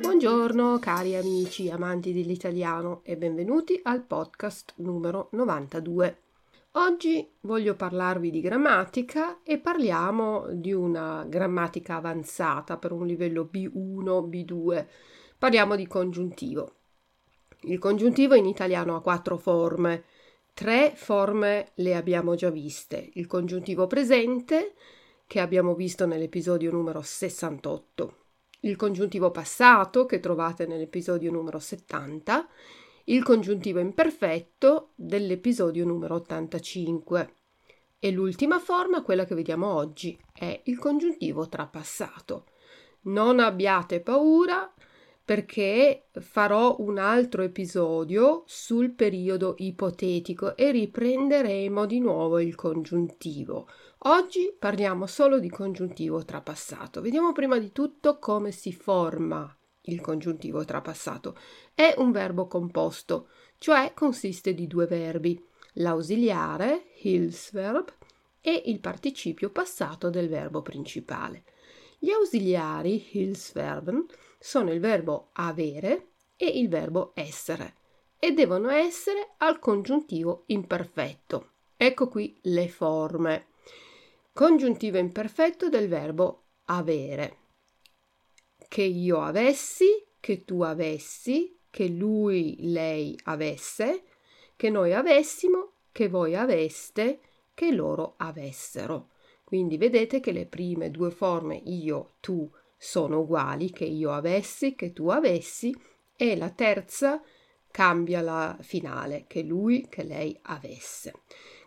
Buongiorno cari amici amanti dell'italiano e benvenuti al podcast numero 92. Oggi voglio parlarvi di grammatica e parliamo di una grammatica avanzata per un livello B1, B2. Parliamo di congiuntivo. Il congiuntivo in italiano ha quattro forme. Tre forme le abbiamo già viste. Il congiuntivo presente, che abbiamo visto nell'episodio numero 68, il congiuntivo passato, che trovate nell'episodio numero 70, il congiuntivo imperfetto dell'episodio numero 85. E l'ultima forma, quella che vediamo oggi, è il congiuntivo trapassato. Non abbiate paura, perché farò un altro episodio sul periodo ipotetico e riprenderemo di nuovo il congiuntivo. Oggi parliamo solo di congiuntivo trapassato. Vediamo prima di tutto come si forma il congiuntivo trapassato. È un verbo composto, cioè consiste di due verbi, l'ausiliare, Hilfsverb, e il participio passato del verbo principale. Gli ausiliari, Hilfsverben, sono il verbo avere e il verbo essere e devono essere al congiuntivo imperfetto. Ecco qui le forme. Congiuntivo imperfetto del verbo avere. Che io avessi, che tu avessi, che lui, lei avesse, che noi avessimo, che voi aveste, che loro avessero. Quindi vedete che le prime due forme io, tu sono uguali, che io avessi, che tu avessi, e la terza cambia la finale, che lui, che lei avesse.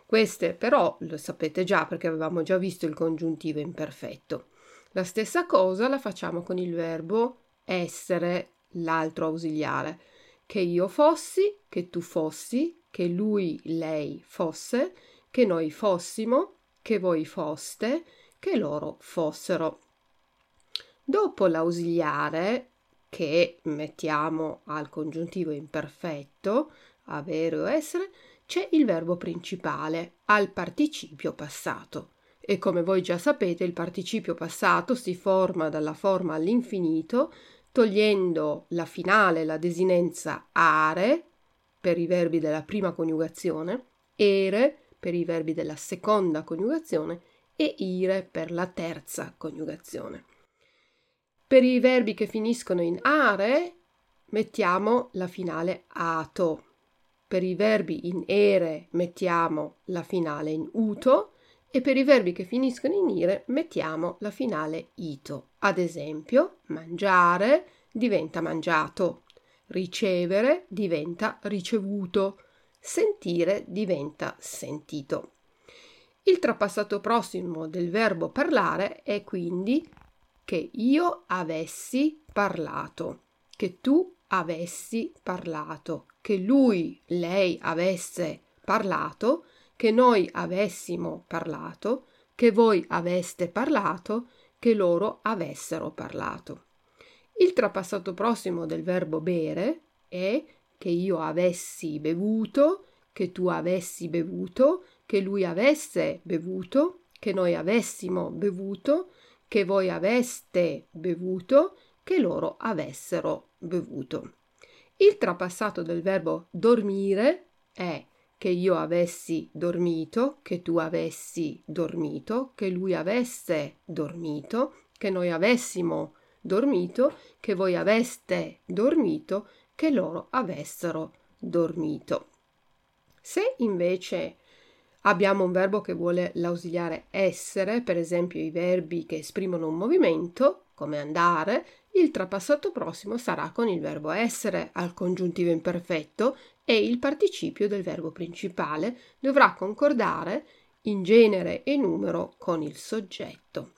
Queste però lo sapete già perché avevamo già visto il congiuntivo imperfetto. La stessa cosa la facciamo con il verbo essere, l'altro ausiliare. Che io fossi, che tu fossi, che lui, lei fosse, che noi fossimo, che voi foste, che loro fossero. Dopo l'ausiliare, che mettiamo al congiuntivo imperfetto, avere o essere, c'è il verbo principale al participio passato. E come voi già sapete, il participio passato si forma dalla forma all'infinito, togliendo la finale, la desinenza are per i verbi della prima coniugazione, ere per i verbi della seconda coniugazione e ire per la terza coniugazione. Per i verbi che finiscono in are mettiamo la finale ato. Per i verbi in ere mettiamo la finale in uto e per i verbi che finiscono in ire mettiamo la finale ito. Ad esempio, mangiare diventa mangiato, ricevere diventa ricevuto, sentire diventa sentito. Il trapassato prossimo del verbo parlare è quindi che io avessi parlato, che tu avessi parlato, che lui, lei avesse parlato, che noi avessimo parlato, che voi aveste parlato, che loro avessero parlato. Il trapassato prossimo del verbo bere è che io avessi bevuto, che tu avessi bevuto, che lui avesse bevuto, che noi avessimo bevuto, che voi aveste bevuto, che loro avessero bevuto. Il trapassato del verbo dormire è che io avessi dormito, che tu avessi dormito, che lui avesse dormito, che noi avessimo dormito, che voi aveste dormito, che loro avessero dormito. Se invece abbiamo un verbo che vuole l'ausiliare essere, per esempio i verbi che esprimono un movimento, come andare, il trapassato prossimo sarà con il verbo essere al congiuntivo imperfetto e il participio del verbo principale dovrà concordare in genere e numero con il soggetto.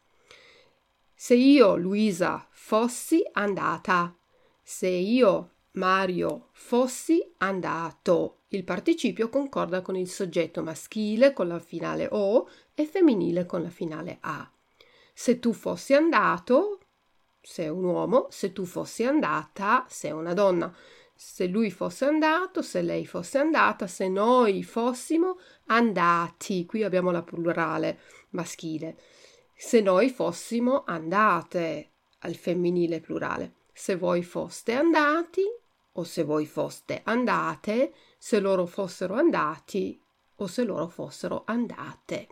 Se io, Luisa, fossi andata, se io, Mario, fossi andato, il participio concorda con il soggetto maschile con la finale O e femminile con la finale A. Se tu fossi andato, se è un uomo, se tu fossi andata, se è una donna. Se lui fosse andato, se lei fosse andata, se noi fossimo andati, qui abbiamo la plurale maschile, se noi fossimo andate al femminile plurale, se voi foste andati o se voi foste andate, se loro fossero andati o se loro fossero andate.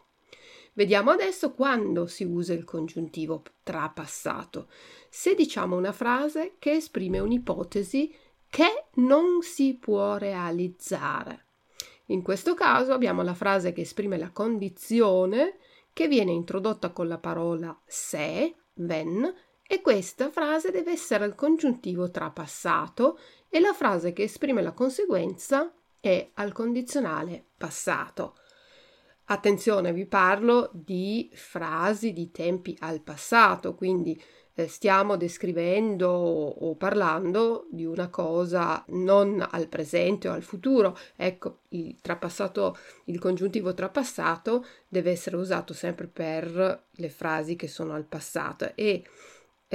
Vediamo adesso quando si usa il congiuntivo trapassato. Se diciamo una frase che esprime un'ipotesi che non si può realizzare. In questo caso abbiamo la frase che esprime la condizione che viene introdotta con la parola se, when, e questa frase deve essere il congiuntivo trapassato e la frase che esprime la conseguenza è al condizionale passato. Attenzione, vi parlo di frasi di tempi al passato, quindi eh, stiamo descrivendo o parlando di una cosa non al presente o al futuro. Ecco, il il congiuntivo trapassato deve essere usato sempre per le frasi che sono al passato e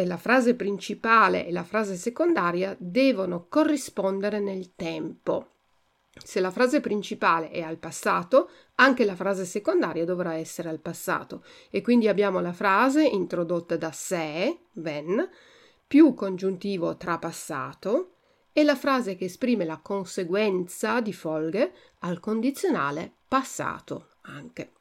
la frase principale e la frase secondaria devono corrispondere nel tempo. Se la frase principale è al passato, anche la frase secondaria dovrà essere al passato e quindi abbiamo la frase introdotta da se, when, più congiuntivo trapassato e la frase che esprime la conseguenza di folge al condizionale passato anche.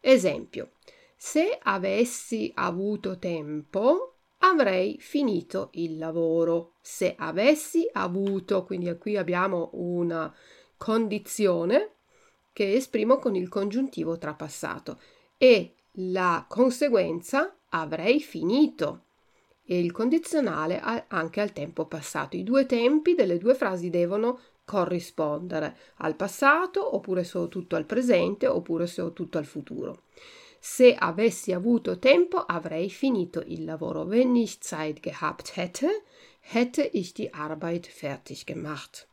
Esempio, se avessi avuto tempo avrei finito il lavoro. Se avessi avuto, quindi qui abbiamo una condizione che esprimo con il congiuntivo trapassato e la conseguenza avrei finito e il condizionale anche al tempo passato. I due tempi delle due frasi devono corrispondere al passato oppure se ho tutto al presente oppure se ho tutto al futuro. Se avessi avuto tempo avrei finito il lavoro. Wenn ich Zeit gehabt hätte, hätte ich die Arbeit fertig gemacht.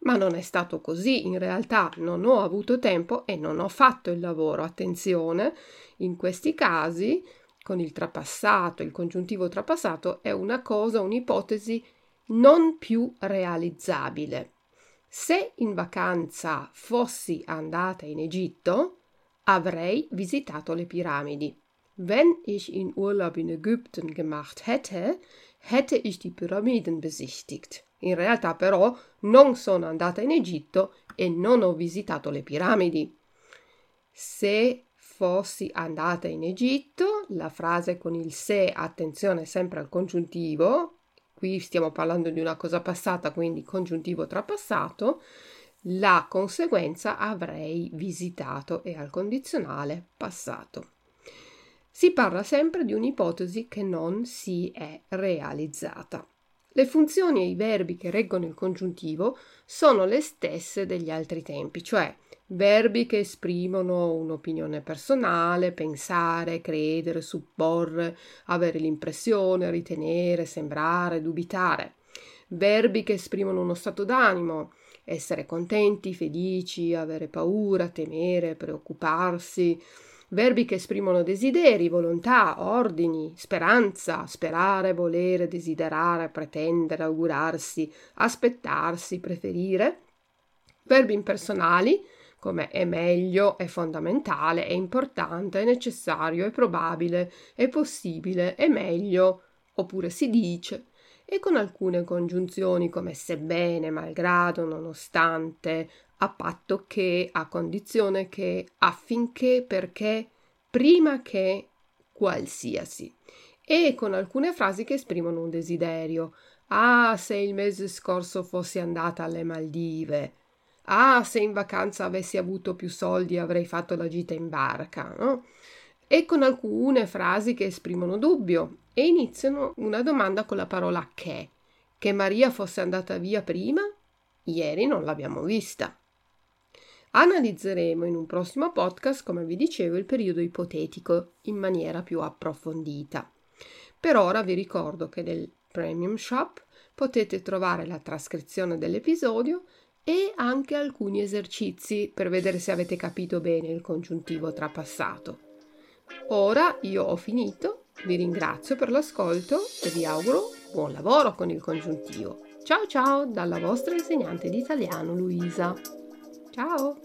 Ma non è stato così, in realtà non ho avuto tempo e non ho fatto il lavoro. Attenzione, in questi casi, con il trapassato, il congiuntivo trapassato, è una cosa, un'ipotesi non più realizzabile. Se in vacanza fossi andata in Egitto, avrei visitato le piramidi. Wenn ich in Urlaub in Ägypten gemacht hätte, hätte ich die Pyramiden besichtigt. In realtà però non sono andata in Egitto e non ho visitato le piramidi. Se fossi andata in Egitto, la frase con il se, attenzione sempre al congiuntivo, qui stiamo parlando di una cosa passata, quindi congiuntivo trapassato, la conseguenza avrei visitato e al condizionale passato. Si parla sempre di un'ipotesi che non si è realizzata. Le funzioni e i verbi che reggono il congiuntivo sono le stesse degli altri tempi, cioè verbi che esprimono un'opinione personale, pensare, credere, supporre, avere l'impressione, ritenere, sembrare, dubitare. Verbi che esprimono uno stato d'animo, essere contenti, felici, avere paura, temere, preoccuparsi, verbi che esprimono desideri, volontà, ordini, speranza, sperare, volere, desiderare, pretendere, augurarsi, aspettarsi, preferire, verbi impersonali come è meglio, è fondamentale, è importante, è necessario, è probabile, è possibile, è meglio, oppure si dice, e con alcune congiunzioni come sebbene, malgrado, nonostante, a patto che, a condizione che, affinché, perché, prima che, qualsiasi. E con alcune frasi che esprimono un desiderio. Ah, se il mese scorso fossi andata alle Maldive. Ah, se in vacanza avessi avuto più soldi avrei fatto la gita in barca, no? E con alcune frasi che esprimono dubbio e iniziano una domanda con la parola che. Che Maria fosse andata via prima? Ieri non l'abbiamo vista. Analizzeremo in un prossimo podcast, come vi dicevo, il periodo ipotetico in maniera più approfondita. Per ora vi ricordo che nel Premium Shop potete trovare la trascrizione dell'episodio e anche alcuni esercizi per vedere se avete capito bene il congiuntivo trapassato. Ora io ho finito, vi ringrazio per l'ascolto e vi auguro buon lavoro con il congiuntivo. Ciao ciao dalla vostra insegnante di italiano Luisa. Ciao!